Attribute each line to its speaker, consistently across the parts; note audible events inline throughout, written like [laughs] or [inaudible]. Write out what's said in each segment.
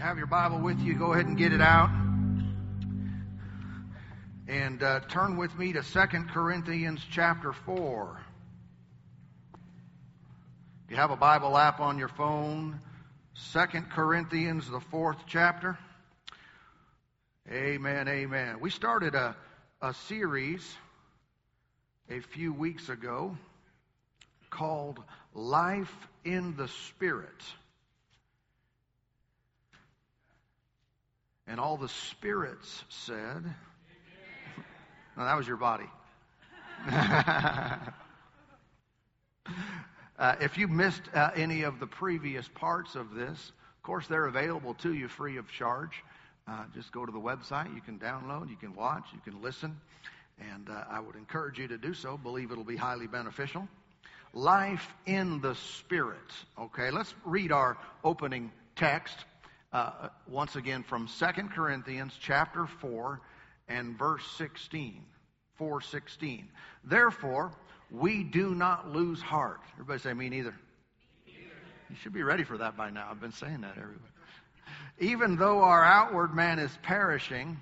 Speaker 1: you have your Bible with you, go ahead and get it out. And uh, turn with me to 2 Corinthians chapter 4. If you have a Bible app on your phone, 2 Corinthians, the fourth chapter. Amen, amen. We started a, a series a few weeks ago called Life in the Spirit. And all the spirits said, no, that was your body. [laughs] uh, if you missed uh, any of the previous parts of this, of course, they're available to you free of charge. Uh, just go to the website. You can download, you can watch, you can listen. And uh, I would encourage you to do so. Believe it'll be highly beneficial. Life in the Spirit. Okay, let's read our opening text uh, once again from 2 Corinthians chapter 4 and verse 16. 416. Therefore, we do not lose heart. Everybody say, me neither. You should be ready for that by now. I've been saying that everywhere. Even though our outward man is perishing,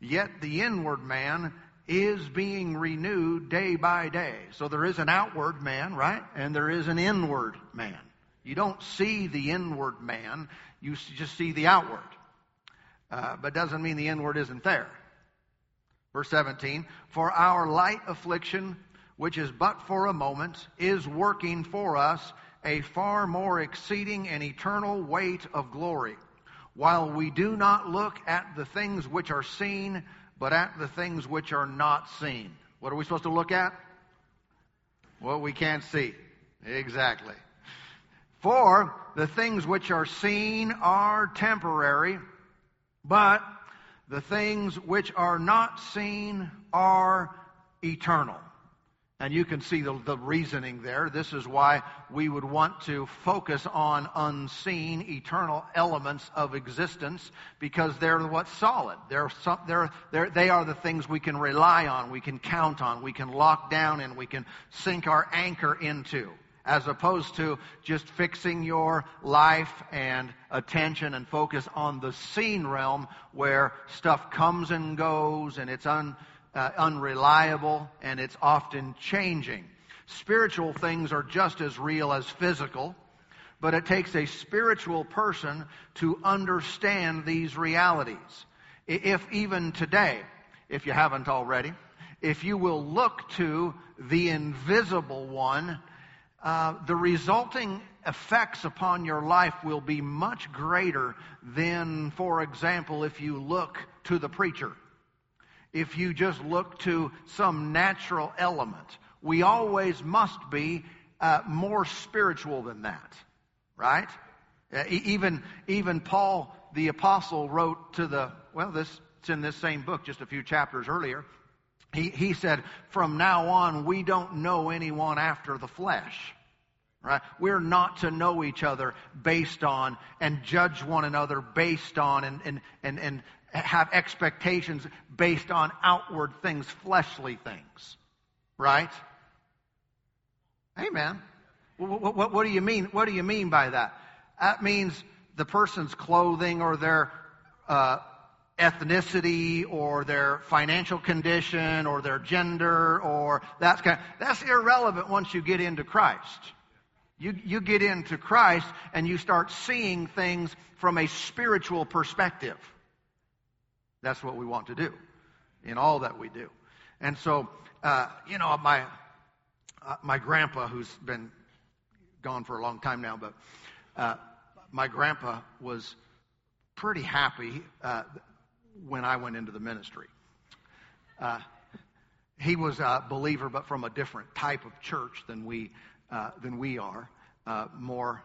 Speaker 1: yet the inward man is being renewed day by day. So there is an outward man, right? And there is an inward man. You don't see the inward man, you just see the outward. Uh, but doesn't mean the inward isn't there. Verse 17, for our light affliction, which is but for a moment, is working for us a far more exceeding and eternal weight of glory, while we do not look at the things which are seen, but at the things which are not seen. What are we supposed to look at? What we can't see. Exactly. For the things which are seen are temporary, but the things which are not seen are eternal. And you can see the, the, reasoning there. This is why we would want to focus on unseen, eternal elements of existence because they're what's solid. They're, some, they're, they're, they are the things we can rely on, we can count on, we can lock down, and we can sink our anchor into as opposed to just fixing your life and attention and focus on the seen realm where stuff comes and goes and it's un, uh, unreliable and it's often changing. Spiritual things are just as real as physical, but it takes a spiritual person to understand these realities. If even today, if you haven't already, if you will look to the invisible one uh, the resulting effects upon your life will be much greater than, for example, if you look to the preacher. If you just look to some natural element. We always must be uh, more spiritual than that, right? Uh, even, even Paul the apostle wrote to the, well, this, it's in this same book just a few chapters earlier. He, he said, from now on, we don't know anyone after the flesh. Right? We're not to know each other based on and judge one another based on and, and, and, and have expectations based on outward things, fleshly things. Right? Amen. What, what, what, do you mean? What do you mean by that? That means the person's clothing or their uh, ethnicity or their financial condition or their gender or that's kind. That's irrelevant once you get into Christ. You, you get into Christ and you start seeing things from a spiritual perspective. That's what we want to do in all that we do. And so, uh, you know, my, uh, my grandpa, who's been gone for a long time now, but uh, my grandpa was pretty happy uh, when I went into the ministry. Uh, he was a believer, but from a different type of church than we uh, than we are, uh, more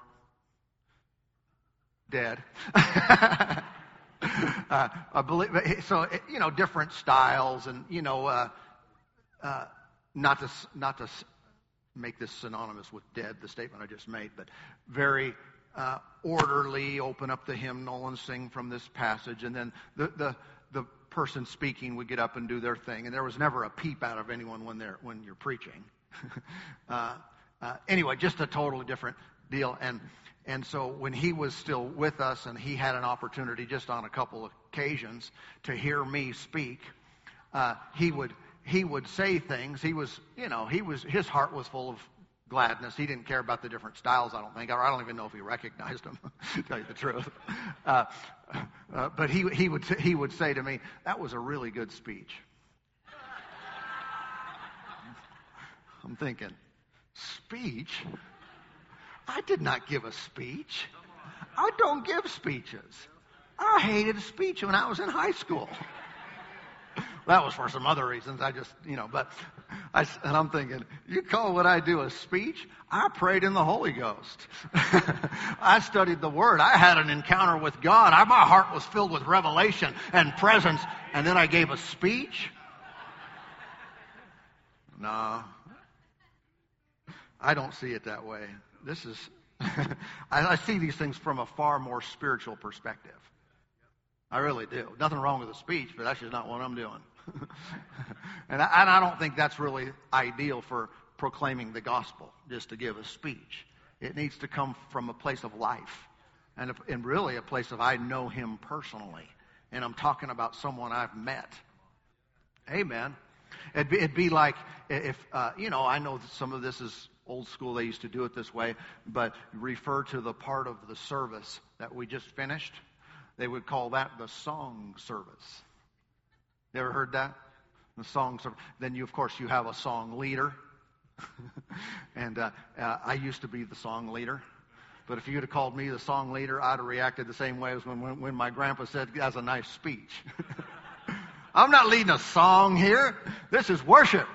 Speaker 1: dead. [laughs] uh, I believe, so you know, different styles, and you know, uh, uh, not to not to make this synonymous with dead, the statement I just made, but very uh, orderly. Open up the hymnal and sing from this passage, and then the the the person speaking would get up and do their thing, and there was never a peep out of anyone when they're when you're preaching. [laughs] uh, uh, anyway, just a totally different deal. And And so when he was still with us and he had an opportunity just on a couple occasions to hear me speak, uh, he would he would say things. He was, you know, he was his heart was full of gladness. He didn't care about the different styles. I don't think. I don't even know if he recognized them. [laughs] to tell you the truth. Uh, uh, but he he would he would say to me, "That was a really good speech." I'm thinking, speech? I did not give a speech. I don't give speeches. I hated speech when I was in high school. That was for some other reasons. I just, you know, but I, and I'm thinking, you call what I do a speech? I prayed in the Holy Ghost. [laughs] I studied the Word. I had an encounter with God. I, my heart was filled with revelation and presence. And then I gave a speech? [laughs] No. I don't see it that way this is, [laughs] I, I see these things from a far more spiritual perspective. I really do. Nothing wrong with the speech, but that's just not what I'm doing. [laughs] and, I, and I don't think that's really ideal for proclaiming the gospel, just to give a speech. It needs to come from a place of life and, and really a place of I know him personally. And I'm talking about someone I've met. Amen. It'd be, it'd be like if, uh, you know, I know some of this is old school, they used to do it this way, but refer to the part of the service that we just finished. They would call that the song service. You ever heard that? The song service. Then you, of course, you have a song leader. [laughs] and uh, uh, I used to be the song leader. But if you'd have called me the song leader, I'd have reacted the same way as when, when, when my grandpa said, that's a nice speech. [laughs] I'm not leading a song here. This is worship.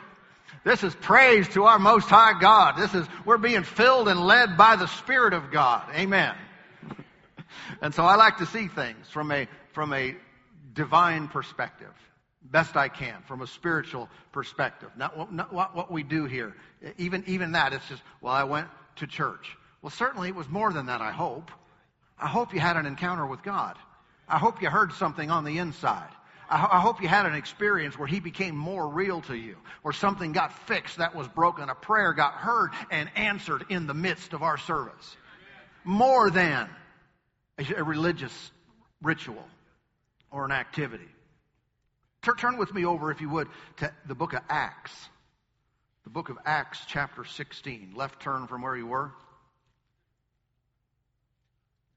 Speaker 1: This is praise to our most high God. This is, we're being filled and led by the Spirit of God. Amen. And so I like to see things from a, from a divine perspective. Best I can, from a spiritual perspective. Not what, not what we do here. Even, even that, it's just, well, I went to church. Well, certainly it was more than that, I hope. I hope you had an encounter with God. I hope you heard something on the inside. I, hope you had an experience where he became more real to you, where something got fixed that was broken, a prayer got heard and answered in the midst of our service. More than a religious ritual or an activity. Turn with me over, if you would, to the book of Acts. The book of Acts, chapter 16. Left turn from where you were.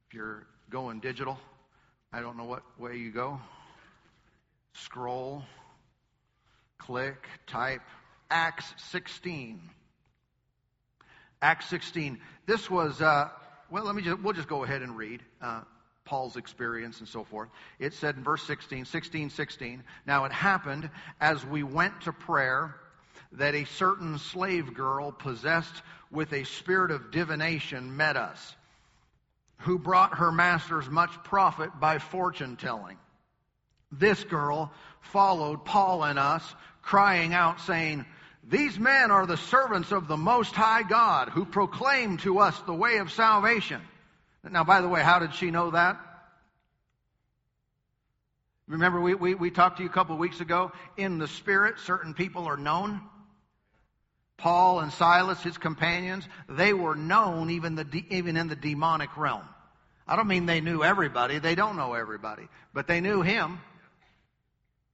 Speaker 1: If you're going digital, I don't know what way you go scroll, click, type. Acts 16. Acts 16. This was, uh, well, let me just, we'll just go ahead and read. Uh, Paul's experience and so forth. It said in verse 16, 16, 16, Now it happened as we went to prayer that a certain slave girl possessed with a spirit of divination met us, who brought her masters much profit by fortune telling. This girl followed Paul and us, crying out, saying, These men are the servants of the Most High God who proclaim to us the way of salvation. Now, by the way, how did she know that? Remember, we, we, we talked to you a couple of weeks ago. In the Spirit, certain people are known. Paul and Silas, his companions, they were known even, the, even in the demonic realm. I don't mean they knew everybody. They don't know everybody. But they knew him.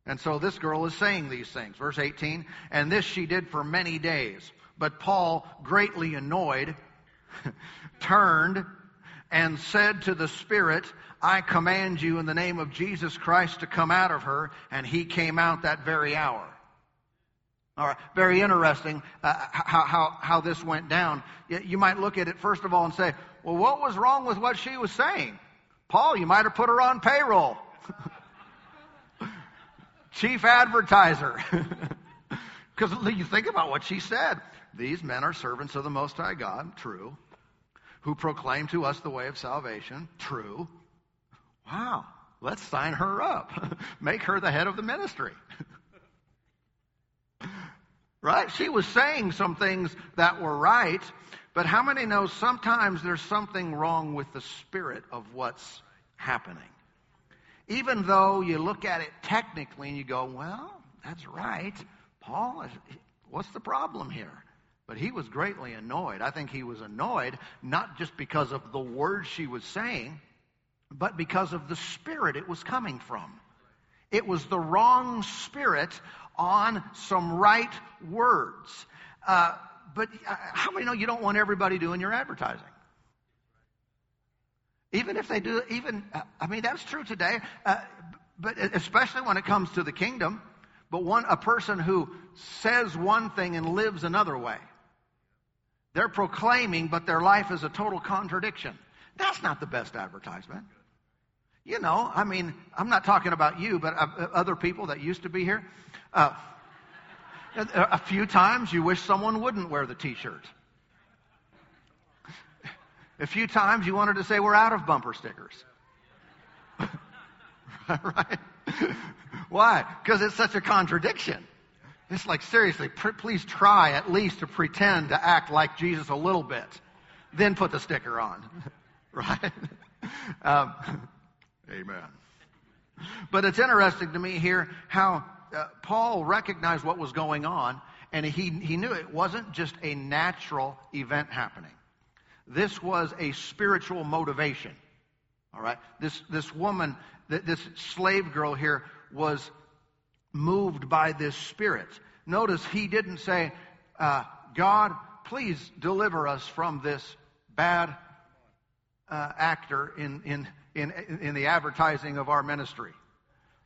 Speaker 1: And so this girl is saying these things. Verse 18, and this she did for many days. But Paul, greatly annoyed, [laughs] turned and said to the Spirit, I command you in the name of Jesus Christ to come out of her. And he came out that very hour. All right, very interesting uh, how, how, how this went down. You might look at it first of all and say, well, what was wrong with what she was saying? Paul, you might have put her on payroll. [laughs] chief advertiser. [laughs] Because you think about what she said. These men are servants of the Most High God, true. Who proclaim to us the way of salvation, true. Wow, let's sign her up. [laughs] Make her the head of the ministry. [laughs] right? She was saying some things that were right, but how many know sometimes there's something wrong with the spirit of what's happening? Even though you look at it technically and you go, well, that's right. Paul, what's the problem here? But he was greatly annoyed. I think he was annoyed not just because of the words she was saying, but because of the spirit it was coming from. It was the wrong spirit on some right words. Uh, but uh, how many know you don't want everybody doing your advertising? Even if they do, even, uh, I mean, that's true today, uh, but especially when it comes to the kingdom. But one, a person who says one thing and lives another way. They're proclaiming, but their life is a total contradiction. That's not the best advertisement. You know, I mean, I'm not talking about you, but uh, other people that used to be here. Uh, [laughs] a few times you wish someone wouldn't wear the t-shirt. A few times you wanted to say we're out of bumper stickers. [laughs] right? Why? Because it's such a contradiction. It's like, seriously, pr- please try at least to pretend to act like Jesus a little bit. Then put the sticker on. [laughs] right? Um, amen. But it's interesting to me here how uh, Paul recognized what was going on, and he, he knew it wasn't just a natural event happening. This was a spiritual motivation. All right? This, this woman, this slave girl here was moved by this spirit. Notice he didn't say, uh, God, please deliver us from this bad uh, actor in, in, in, in the advertising of our ministry.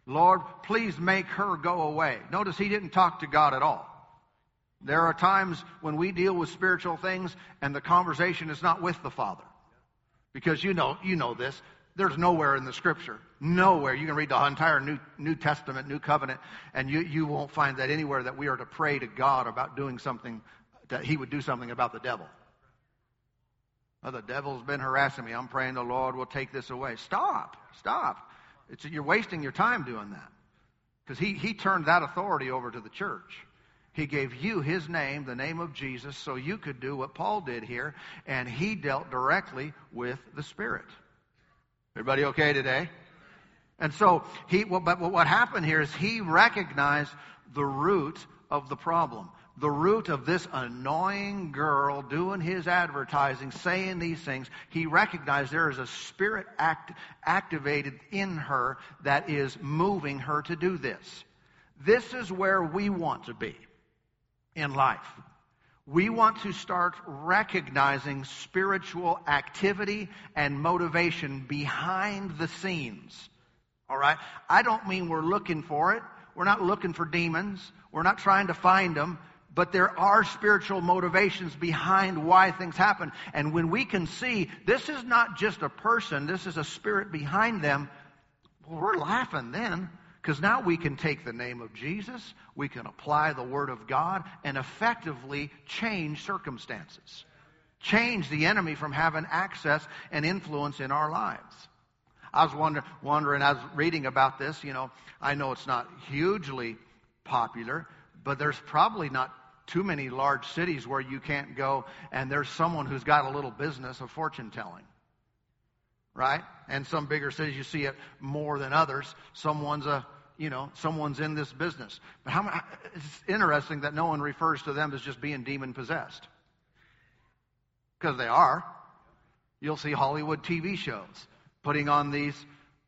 Speaker 1: Lord, please make her go away. Notice he didn't talk to God at all. There are times when we deal with spiritual things and the conversation is not with the Father. Because you know, you know this. There's nowhere in the scripture, nowhere. You can read the entire New, New Testament, New Covenant, and you, you won't find that anywhere that we are to pray to God about doing something, that He would do something about the devil. Oh, the devil's been harassing me. I'm praying the Lord will take this away. Stop. Stop. It's, you're wasting your time doing that. Because he, he turned that authority over to the church. He gave you his name, the name of Jesus, so you could do what Paul did here, and he dealt directly with the Spirit. Everybody okay today? And so he, but what happened here is he recognized the root of the problem the root of this annoying girl doing his advertising, saying these things, he recognized there is a spirit act, activated in her that is moving her to do this. This is where we want to be in life. We want to start recognizing spiritual activity and motivation behind the scenes. All right? I don't mean we're looking for it. We're not looking for demons. We're not trying to find them but there are spiritual motivations behind why things happen. And when we can see this is not just a person, this is a spirit behind them, well, we're laughing then. Because now we can take the name of Jesus, we can apply the Word of God, and effectively change circumstances. Change the enemy from having access and influence in our lives. I was wonder, wondering, I was reading about this, you know, I know it's not hugely popular, but there's probably not too many large cities where you can't go and there's someone who's got a little business of fortune telling. Right? And some bigger cities you see it more than others. Someone's a, you know, someone's in this business. But how, it's interesting that no one refers to them as just being demon possessed. Because they are. You'll see Hollywood TV shows putting on these,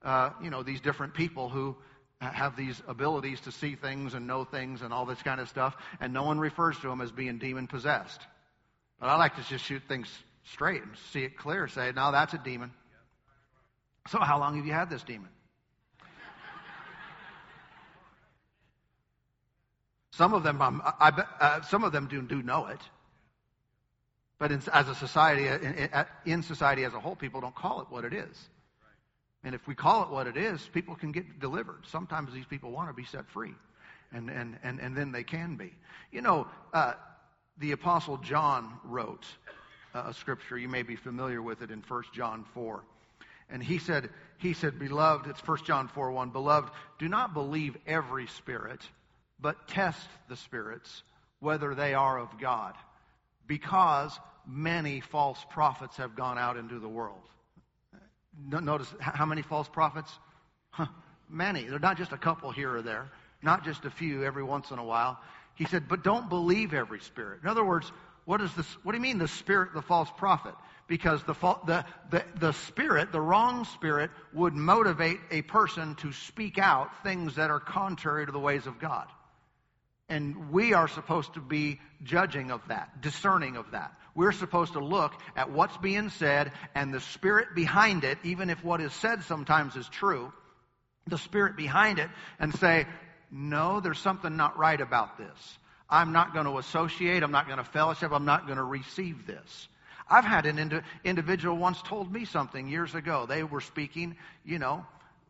Speaker 1: uh, you know, these different people who have these abilities to see things and know things and all this kind of stuff, and no one refers to them as being demon possessed. But I like to just shoot things straight and see it clear. Say, no, that's a demon. So, how long have you had this demon? Some of them, um, I, uh, some of them do, do know it, but in, as a society, in, in society as a whole, people don't call it what it is. And if we call it what it is, people can get delivered. Sometimes these people want to be set free, and, and, and, and then they can be. You know, uh, the Apostle John wrote uh, a scripture. You may be familiar with it in 1 John 4. And he said, he said, Beloved, it's 1 John 4 1, Beloved, do not believe every spirit, but test the spirits, whether they are of God, because many false prophets have gone out into the world. Notice how many false prophets? Huh, many. They're not just a couple here or there, not just a few every once in a while. He said, but don't believe every spirit. In other words, what is this? What do you mean the spirit, the false prophet? Because the, the, the, the spirit, the wrong spirit, would motivate a person to speak out things that are contrary to the ways of God. And we are supposed to be judging of that, discerning of that. We're supposed to look at what's being said and the spirit behind it, even if what is said sometimes is true, the spirit behind it, and say, no, there's something not right about this. I'm not going to associate. I'm not going to fellowship. I'm not going to receive this. I've had an indi- individual once told me something years ago. They were speaking, you know,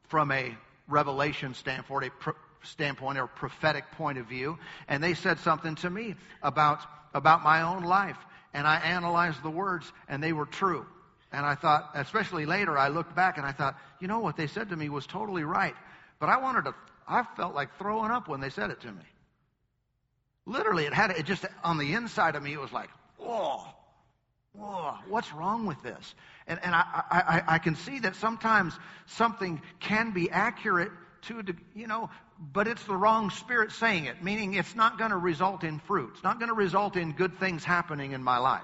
Speaker 1: from a revelation standpoint, a pro- standpoint or prophetic point of view, and they said something to me about about my own life, and I analyzed the words, and they were true. And I thought, especially later, I looked back and I thought, you know, what they said to me was totally right. But I wanted to, I felt like throwing up when they said it to me. Literally, it had, it just, on the inside of me, it was like, whoa, whoa, what's wrong with this? And, and I, I, I can see that sometimes something can be accurate to, you know, but it's the wrong spirit saying it, meaning it's not going to result in fruit. It's not going to result in good things happening in my life.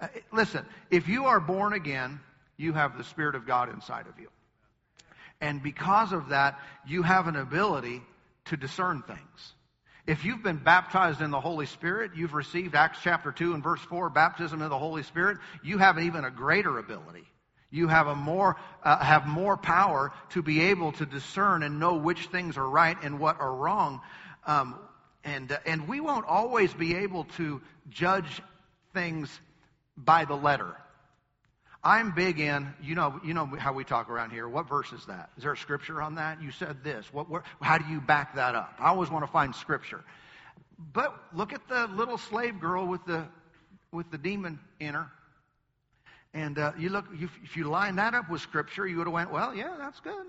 Speaker 1: Uh, listen, if you are born again, you have the Spirit of God inside of you. And because of that, you have an ability to discern things. If you've been baptized in the Holy Spirit, you've received Acts chapter 2 and verse 4, baptism in the Holy Spirit, you have even a greater ability. You have a more, uh, have more power to be able to discern and know which things are right and what are wrong. Um, and, uh, and we won't always be able to judge things by the letter. I'm big in, you know, you know how we talk around here. What verse is that? Is there a scripture on that? You said this. What, where, how do you back that up? I always want to find scripture. But look at the little slave girl with the, with the demon in her. And uh, you look, if you line that up with scripture, you would have went, well, yeah, that's good.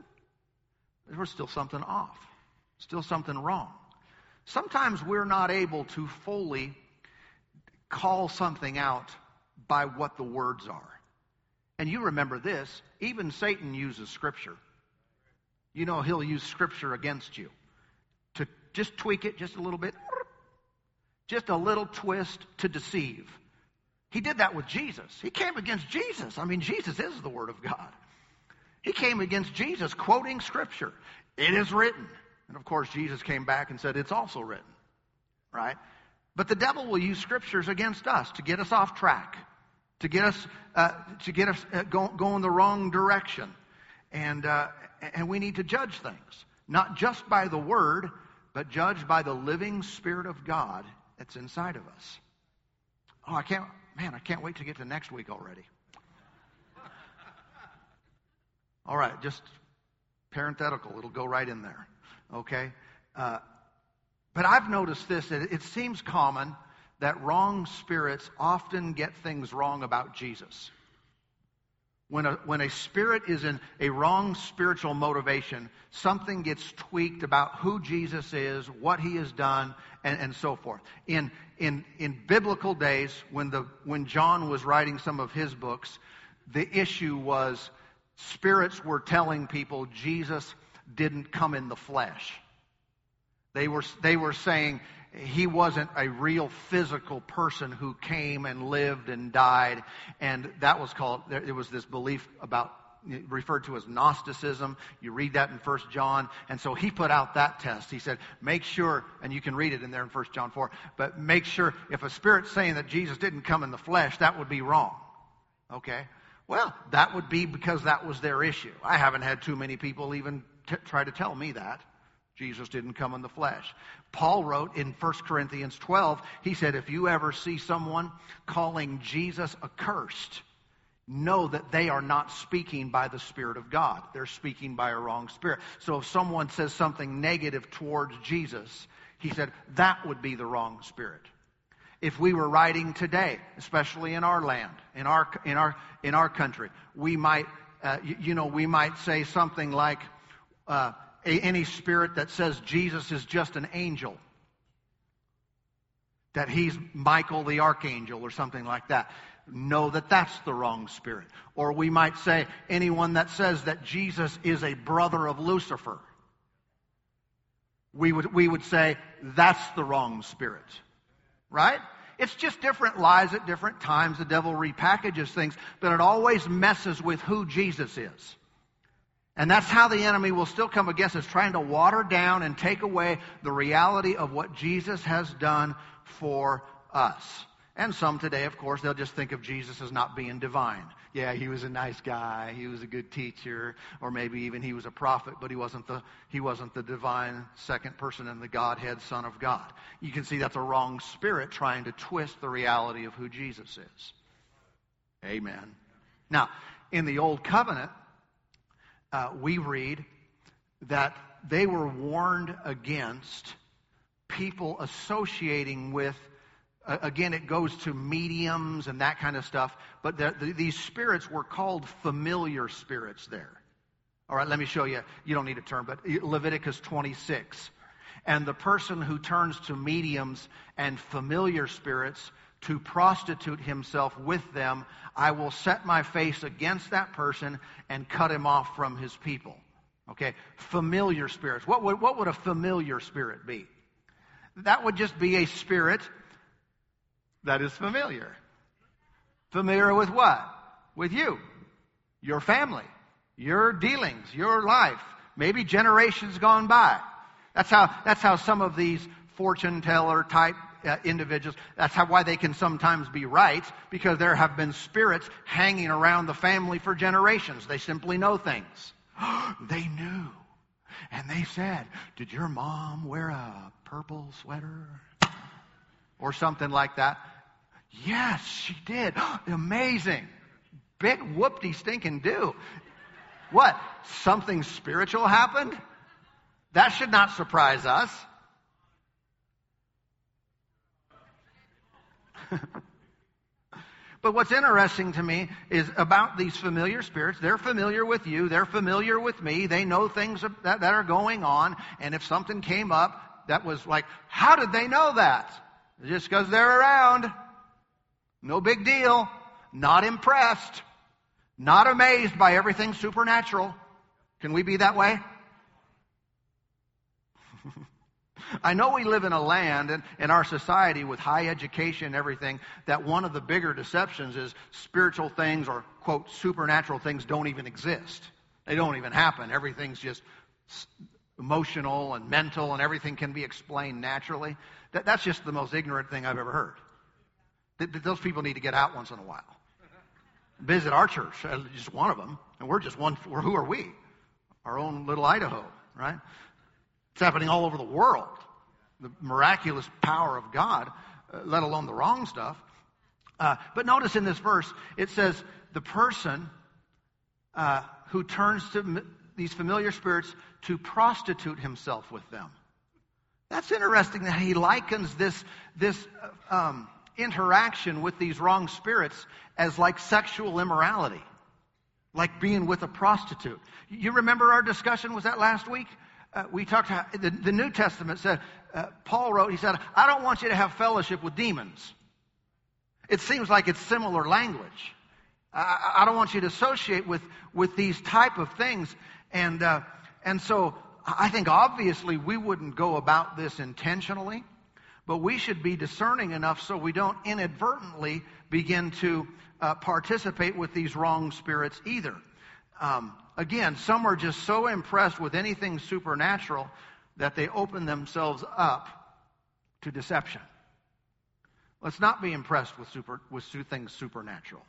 Speaker 1: There was still something off, still something wrong. Sometimes we're not able to fully call something out by what the words are. And you remember this, even Satan uses scripture. You know, he'll use scripture against you to just tweak it just a little bit, just a little twist to deceive. He did that with Jesus. He came against Jesus. I mean, Jesus is the Word of God. He came against Jesus quoting Scripture. It is written. And of course, Jesus came back and said, It's also written. Right? But the devil will use Scriptures against us to get us off track, to get us, uh, to get us uh, go, going the wrong direction. And, uh, and we need to judge things, not just by the Word, but judged by the living Spirit of God that's inside of us. Oh, I can't, man, I can't wait to get to next week already. All right, just parenthetical. It'll go right in there. Okay? Uh, but I've noticed this. It, it seems common that wrong spirits often get things wrong about Jesus. When a, when a spirit is in a wrong spiritual motivation, something gets tweaked about who Jesus is, what he has done, and, and so forth. In, in, in biblical days, when, the, when John was writing some of his books, the issue was spirits were telling people Jesus didn't come in the flesh. They were, they were saying he wasn't a real physical person who came and lived and died. And that was called, there was this belief about, referred to as Gnosticism. You read that in First John. And so he put out that test. He said, make sure, and you can read it in there in First John 4, but make sure if a spirit's saying that Jesus didn't come in the flesh, that would be wrong. Okay? Well, that would be because that was their issue. I haven't had too many people even t- try to tell me that. Jesus didn't come in the flesh. Paul wrote in 1 Corinthians 12, he said, if you ever see someone calling Jesus accursed, know that they are not speaking by the Spirit of God. They're speaking by a wrong spirit. So if someone says something negative towards Jesus, he said, that would be the wrong spirit. If we were writing today, especially in our land, in our, in our, in our country, we might, uh, you, you, know, we might say something like, uh, any spirit that says Jesus is just an angel, that he's Michael the archangel or something like that, know that that's the wrong spirit. Or we might say anyone that says that Jesus is a brother of Lucifer, we would, we would say that's the wrong spirit. Right? It's just different lies at different times. The devil repackages things, but it always messes with who Jesus is. And that's how the enemy will still come against us, trying to water down and take away the reality of what Jesus has done for us. And some today, of course, they'll just think of Jesus as not being divine. Yeah, he was a nice guy, he was a good teacher, or maybe even he was a prophet, but he wasn't the he wasn't the divine second person in the Godhead, Son of God. You can see that's a wrong spirit trying to twist the reality of who Jesus is. Amen. Now, in the Old Covenant, uh, we read that they were warned against people associating with again, it goes to mediums and that kind of stuff. But the, the, these spirits were called familiar spirits there. All right, let me show you. You don't need a term, but Leviticus 26. And the person who turns to mediums and familiar spirits to prostitute himself with them, I will set my face against that person and cut him off from his people. Okay, familiar spirits. What would, what would a familiar spirit be? That would just be a spirit that is familiar. Familiar with what? With you, your family, your dealings, your life, maybe generations gone by. That's how, that's how some of these fortune teller type uh, individuals, that's how, why they can sometimes be right, because there have been spirits hanging around the family for generations. They simply know things. [gasps] they knew. And they said, Did your mom wear a purple sweater? Or something like that. Yes, she did. [gasps] Amazing. Big whoop-de stinking do. What? Something spiritual happened? That should not surprise us. [laughs] but what's interesting to me is about these familiar spirits. They're familiar with you. They're familiar with me. They know things that, that are going on. And if something came up that was like, how did they know that? Just because they're around. No big deal. Not impressed. Not amazed by everything supernatural. Can we be that way? I know we live in a land and in our society with high education and everything that one of the bigger deceptions is spiritual things or quote supernatural things don't even exist. They don't even happen. Everything's just emotional and mental and everything can be explained naturally. That, that's just the most ignorant thing I've ever heard. Those people need to get out once in a while. Visit our church, uh, just one of them, and we're just one. Who are we? Our own little Idaho, right? It's happening all over the world. The miraculous power of God, uh, let alone the wrong stuff. Uh, but notice in this verse, it says the person uh, who turns to these familiar spirits to prostitute himself with them. That's interesting that he likens this, this uh, um, interaction with these wrong spirits as like sexual immorality, like being with a prostitute. You remember our discussion? Was that last week? Uh, we talked. The, the, New Testament said uh, Paul wrote. He said, "I don't want you to have fellowship with demons." It seems like it's similar language. I, I don't want you to associate with with these type of things, and uh, and so I think obviously we wouldn't go about this intentionally. But we should be discerning enough so we don't inadvertently begin to uh, participate with these wrong spirits either. Um, again, some are just so impressed with anything supernatural that they open themselves up to deception. Let's not be impressed with, super, with things supernatural.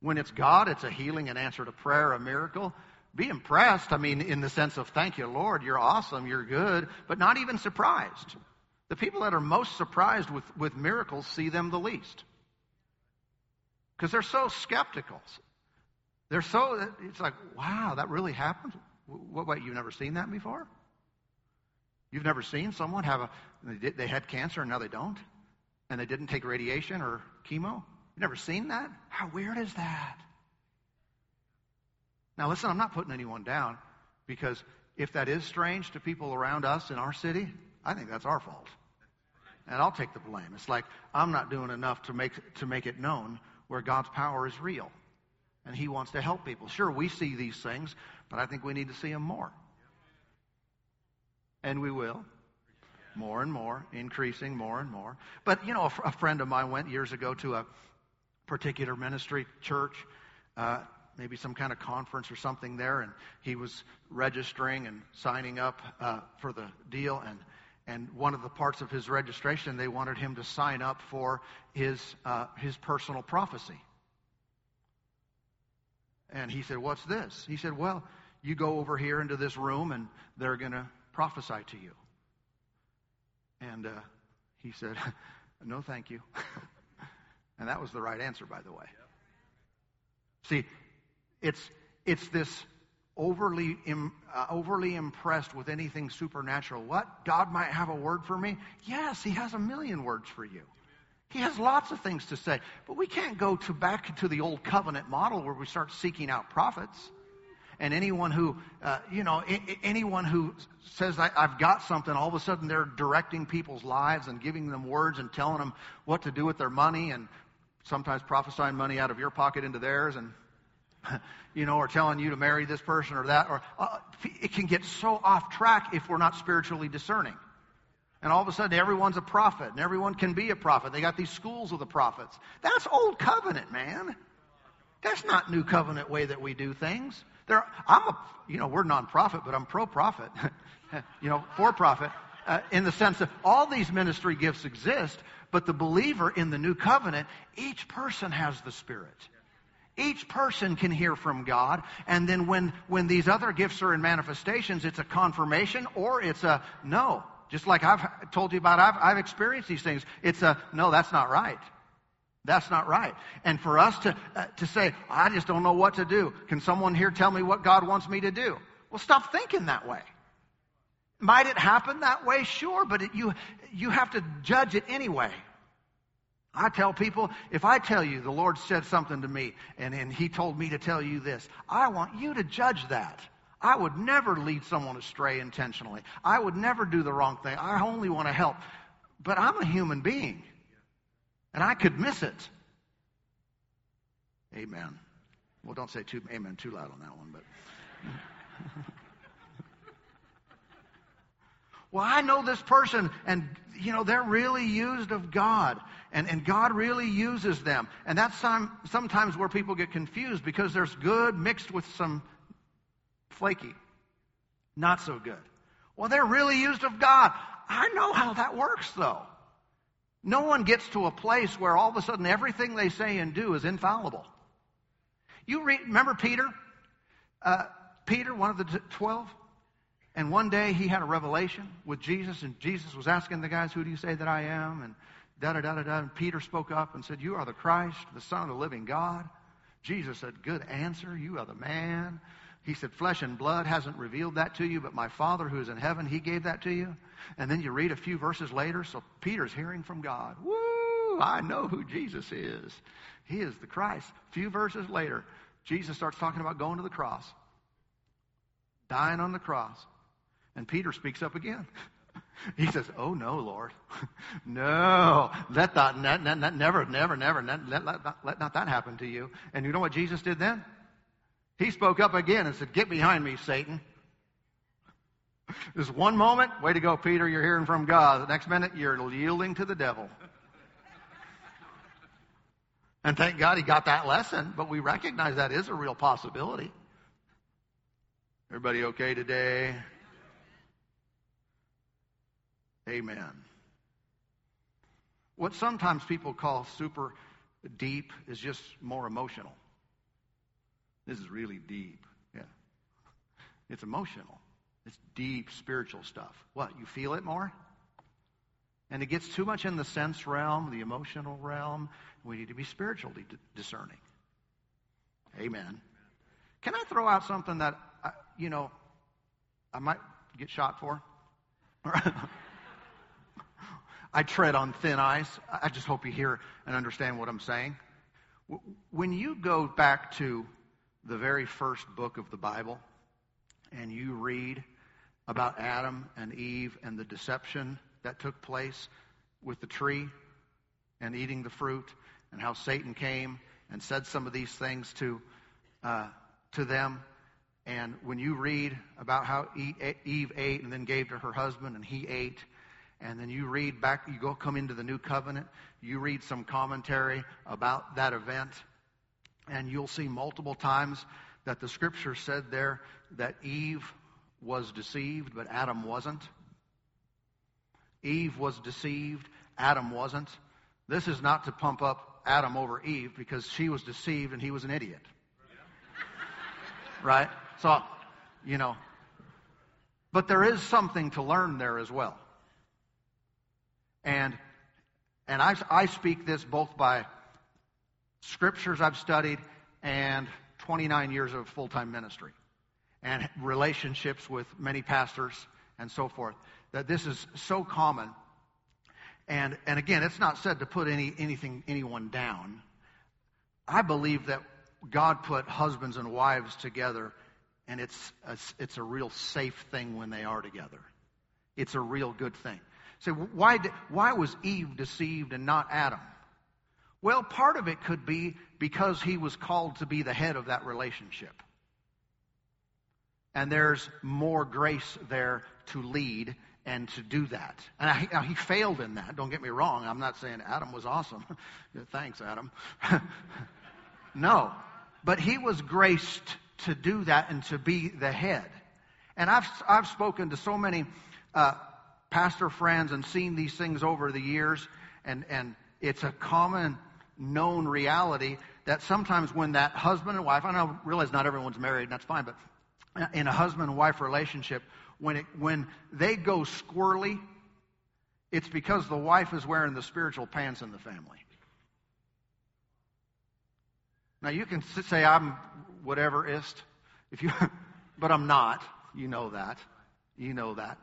Speaker 1: When it's God, it's a healing, an answer to prayer, a miracle. Be impressed, I mean, in the sense of, thank you, Lord, you're awesome, you're good, but not even surprised. The people that are most surprised with, with miracles see them the least. Because they're so skeptical. They're so, it's like, wow, that really happened? What, what, you've never seen that before? You've never seen someone have a, they, they had cancer and now they don't? And they didn't take radiation or chemo? You've never seen that? How weird is that? Now, listen, I'm not putting anyone down because if that is strange to people around us in our city, I think that's our fault and I'll take the blame. It's like I'm not doing enough to make to make it known where God's power is real, and He wants to help people. Sure, we see these things, but I think we need to see them more, and we will. more and more, increasing more and more. But, you know, a, a friend of mine went years ago to a particular ministry church, uh, maybe some kind of conference or something there, and he was registering and signing up uh, for the deal. And, and one of the parts of his registration, they wanted him to sign up for his, uh, his personal prophecy. And he said, What's this? He said, Well, you go over here into this room and they're going to prophesy to you. And uh, he said, [laughs] No, thank you. [laughs] and that was the right answer, by the way. See, it's, it's this overly, Im, uh, overly impressed with anything supernatural. What? God might have a word for me? Yes, He has a million words for you. He has lots of things to say. But we can't go to back to the old covenant model where we start seeking out prophets. And anyone who, uh, you know, I- anyone who says, I- I've got something, all of a sudden they're directing people's lives and giving them words and telling them what to do with their money and sometimes prophesying money out of your pocket into theirs and, [laughs] you know, or telling you to marry this person or that. Or uh, it can get so off track if we're not spiritually discerning. And all of a sudden, everyone's a prophet, and everyone can be a prophet. They got these schools of the prophets. That's old covenant, man. That's not new covenant way that we do things. There, I'm a, you know, we're non-profit, but I'm pro-profit. [laughs] you know, for-profit, uh, in the sense that all these ministry gifts exist, but the believer in the new covenant, each person has the Spirit. Each person can hear from God, and then when, when these other gifts are in manifestations, it's a confirmation or it's a no. Just like I've told you about, I've, I've experienced these things. It's a, no, that's not right. That's not right. And for us to, uh, to say, I just don't know what to do. Can someone here tell me what God wants me to do? Well, stop thinking that way. Might it happen that way? Sure, but it, you, you have to judge it anyway. I tell people, if I tell you the Lord said something to me and, and He told me to tell you this, I want you to judge that. I would never lead someone astray intentionally. I would never do the wrong thing. I only want to help. But I'm a human being. And I could miss it. Amen. Well, don't say too, amen too loud on that one, but. [laughs] well, I know this person, and, you know, they're really used of God. And, and God really uses them. And that's some, sometimes where people get confused because there's good mixed with some flaky. Not so good. Well, they're really used of God. I know how that works, though. No one gets to a place where all of a sudden everything they say and do is infallible. You read, remember Peter? Uh, Peter, one of the twelve? And one day he had a revelation with Jesus, and Jesus was asking the guys, Who do you say that I am? And da da da da da. And Peter spoke up and said, You are the Christ, the Son of the living God. Jesus said, Good answer. You are the man. He said, Flesh and blood hasn't revealed that to you, but my Father who is in heaven, he gave that to you. And then you read a few verses later, so Peter's hearing from God. Woo! I know who Jesus is. He is the Christ. A few verses later, Jesus starts talking about going to the cross, dying on the cross. And Peter speaks up again. [laughs] He says, Oh, no, Lord. [laughs] no, let that, let, never, never, never, let, let, let, let not that happen to you. And you know what Jesus did then? He spoke up again and said, Get behind me, Satan. This one moment, way to go, Peter, you're hearing from God. The next minute, you're yielding to the devil. And thank God he got that lesson, but we recognize that is a real possibility. Everybody okay today? Amen. What sometimes people call super deep is just more emotional. This is really deep. Yeah. It's emotional. It's deep spiritual stuff. What? You feel it more? And it gets too much in the sense realm, the emotional realm. We need to be spiritually discerning. Amen. Can I throw out something that, I, you know, I might get shot for? [laughs] I tread on thin ice. I just hope you hear and understand what I'm saying. When you go back to the very first book of the Bible and you read about Adam and Eve and the deception that took place with the tree and eating the fruit and how Satan came and said some of these things to, uh, to them. And when you read about how Eve ate and then gave to her husband and he ate, and then you read back, you go come into the new covenant, you read some commentary about that event, and you'll see multiple times that the scripture said there that Eve was deceived, but Adam wasn't. Eve was deceived, Adam wasn't. This is not to pump up Adam over Eve because she was deceived and he was an idiot. Right? So, you know. But there is something to learn there as well. And and I, I speak this both by scriptures I've studied and 29 years of full time ministry and relationships with many pastors and so forth. That this is so common. And, and again, it's not said to put any, anything, anyone down. I believe that God put husbands and wives together, and it's a, it's a real safe thing when they are together. It's a real good thing. So why, why was Eve deceived and not Adam? Well, part of it could be because he was called to be the head of that relationship. And there's more grace there to lead and to do that. And I, he failed in that. Don't get me wrong. I'm not saying Adam was awesome. [laughs] Thanks, Adam. [laughs] no. But he was graced to do that and to be the head. And I've, I've spoken to so many uh, pastor friends and seen these things over the years, and, and it's a common known reality that sometimes when that husband and wife, I know, realize not everyone's married, and that's fine, but in a husband and wife relationship, when, it, when they go squirrely, it's because the wife is wearing the spiritual pants in the family. Now you can say I'm whatever ist, if you, [laughs] but I'm not. You know that. You know that.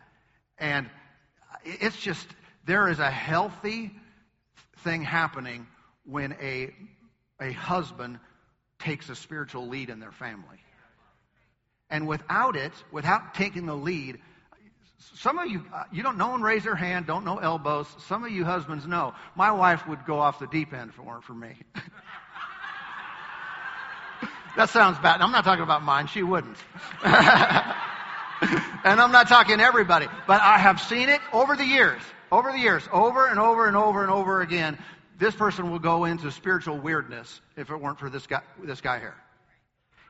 Speaker 1: And uh, it's just, there is a healthy thing happening when a, a husband takes a spiritual lead in their family. And without it, without taking the lead, some of you, uh, you don't, no one raise their hand, don't know elbows. Some of you husbands know. My wife would go off the deep end if it weren't for me. [laughs] that sounds bad. I'm not talking about mine. She wouldn't. [laughs] and I'm not talking everybody, but I have seen it over the years, over the years, over and over and over and over again. This person will go into spiritual weirdness if it weren't for this guy, this guy here.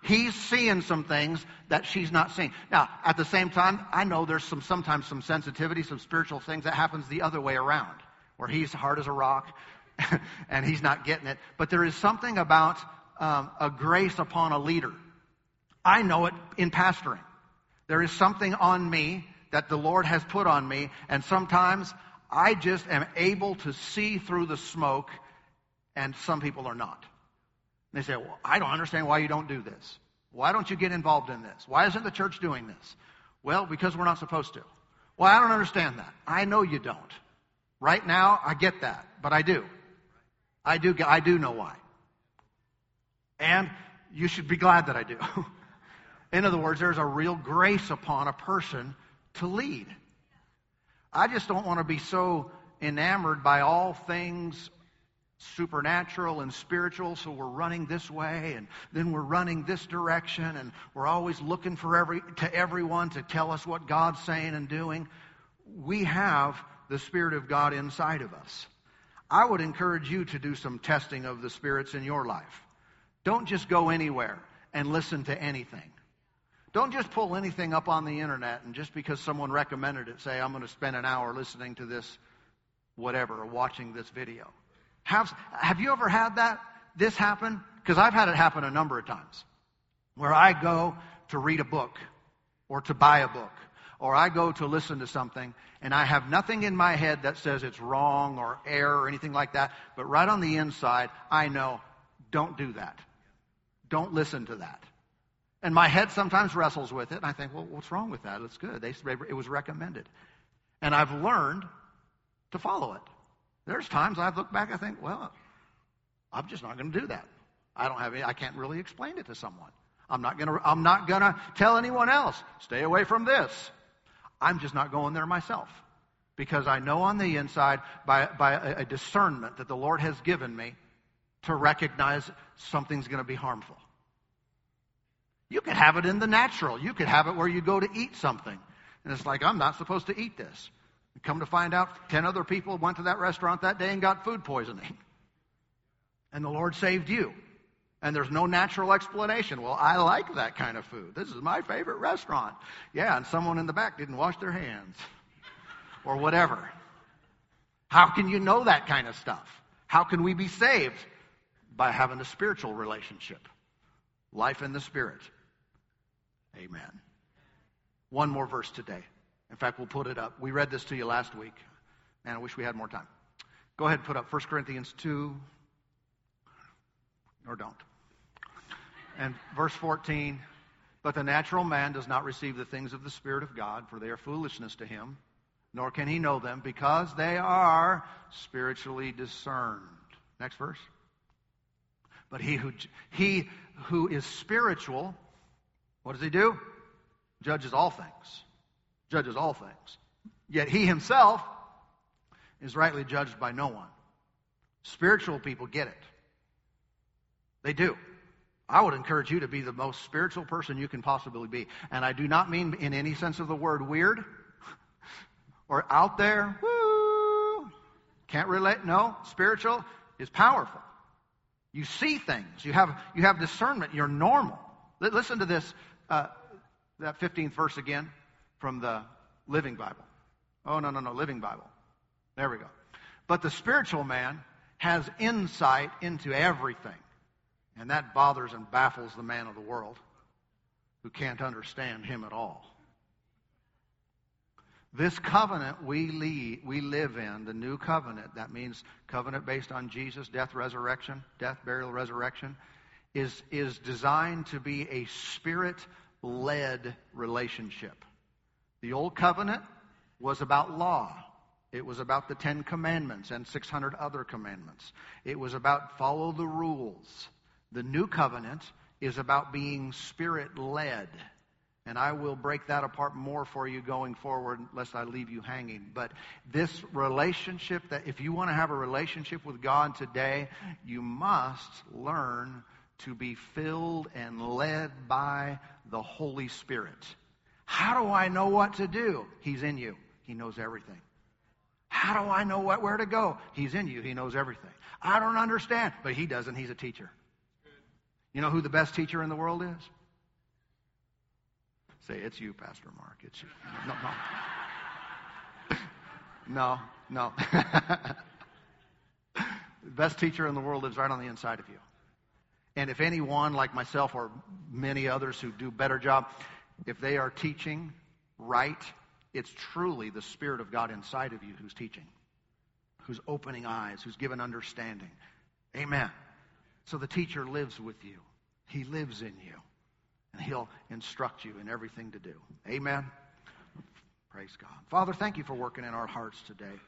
Speaker 1: He's seeing some things that she's not seeing. Now, at the same time, I know there's some sometimes some sensitivity, some spiritual things that happens the other way around, where he's hard as a rock [laughs] and he's not getting it. But there is something about um, a grace upon a leader. I know it in pastoring. There is something on me that the Lord has put on me, and sometimes I just am able to see through the smoke, and some people are not. they say, Well, I don't understand why you don't do this. Why don't you get involved in this? Why isn't the church doing this? Well, because we're not supposed to. Well, I don't understand that. I know you don't. Right now, I get that, but I do. I do, I do know why. And you should be glad that I do. [laughs] In other words, there's a real grace upon a person to lead. I just don't want to be so enamored by all things supernatural and spiritual, so we're running this way and then we're running this direction and we're always looking for every to everyone to tell us what God's saying and doing. We have the Spirit of God inside of us. I would encourage you to do some testing of the spirits in your life. Don't just go anywhere and listen to anything. Don't just pull anything up on the internet and just because someone recommended it, say, I'm going to spend an hour listening to this, whatever, or watching this video. Have, have you ever had that, this happen? Because I've had it happen a number of times where I go to read a book or to buy a book or I go to listen to something and I have nothing in my head that says it's wrong or error or anything like that, but right on the inside, I know, don't do that. Don't listen to that. And my head sometimes wrestles with it, and I think, well, what's wrong with that? It's good. They, it was recommended. And I've learned to follow it. There's times I've looked back, I think, well, I'm just not going to do that. I don't have any, I can't really explain it to someone. I'm not going to, I'm not going to tell anyone else, stay away from this. I'm just not going there myself. Because I know on the inside, by, by a, a discernment that the Lord has given me, to recognize something's going to be harmful. You could have it in the natural. You could have it where you go to eat something. And it's like, I'm not supposed to eat this. Come to find out, 10 other people went to that restaurant that day and got food poisoning. [laughs] And the Lord saved you. And there's no natural explanation. Well, I like that kind of food. This is my favorite restaurant. Yeah, and someone in the back didn't wash their hands. [laughs] Or whatever. How can you know that kind of stuff? How can we be saved? By having a spiritual relationship. Life in the Spirit. Amen. One more verse today. In fact, we'll put it up. We read this to you last week, and I wish we had more time. Go ahead and put up 1 Corinthians 2, or don't. And verse 14 But the natural man does not receive the things of the Spirit of God, for they are foolishness to him, nor can he know them, because they are spiritually discerned. Next verse. But he who, he who is spiritual, what does he do? Judges all things. Judges all things. Yet he himself is rightly judged by no one. Spiritual people get it. They do. I would encourage you to be the most spiritual person you can possibly be. And I do not mean in any sense of the word weird [laughs] or out there. Woo! Can't relate. No, spiritual is powerful. You see things. You have, you have discernment. You're normal. Listen to this, uh, that 15th verse again from the Living Bible. Oh, no, no, no, Living Bible. There we go. But the spiritual man has insight into everything. And that bothers and baffles the man of the world who can't understand him at all. This covenant we, lead, we live in, the new covenant, that means covenant based on Jesus, death, resurrection, death, burial, resurrection, is, is designed to be a spirit led relationship. The old covenant was about law. It was about the Ten Commandments and 600 other commandments. It was about follow the rules. The new covenant is about being spirit led. And I will break that apart more for you going forward, lest I leave you hanging. But this relationship, that if you want to have a relationship with God today, you must learn to be filled and led by the Holy Spirit. How do I know what to do? He's in you. He knows everything. How do I know what, where to go? He's in you. He knows everything. I don't understand, but he doesn't. He's a teacher. You know who the best teacher in the world is? Say, it's you, Pastor Mark. It's you. No, no. no, no. [laughs] the best teacher in the world lives right on the inside of you. And if anyone, like myself or many others who do better job, if they are teaching right, it's truly the Spirit of God inside of you who's teaching, who's opening eyes, who's given understanding. Amen. So the teacher lives with you. He lives in you. And he'll instruct you in everything to do. Amen. Praise God. Father, thank you for working in our hearts today.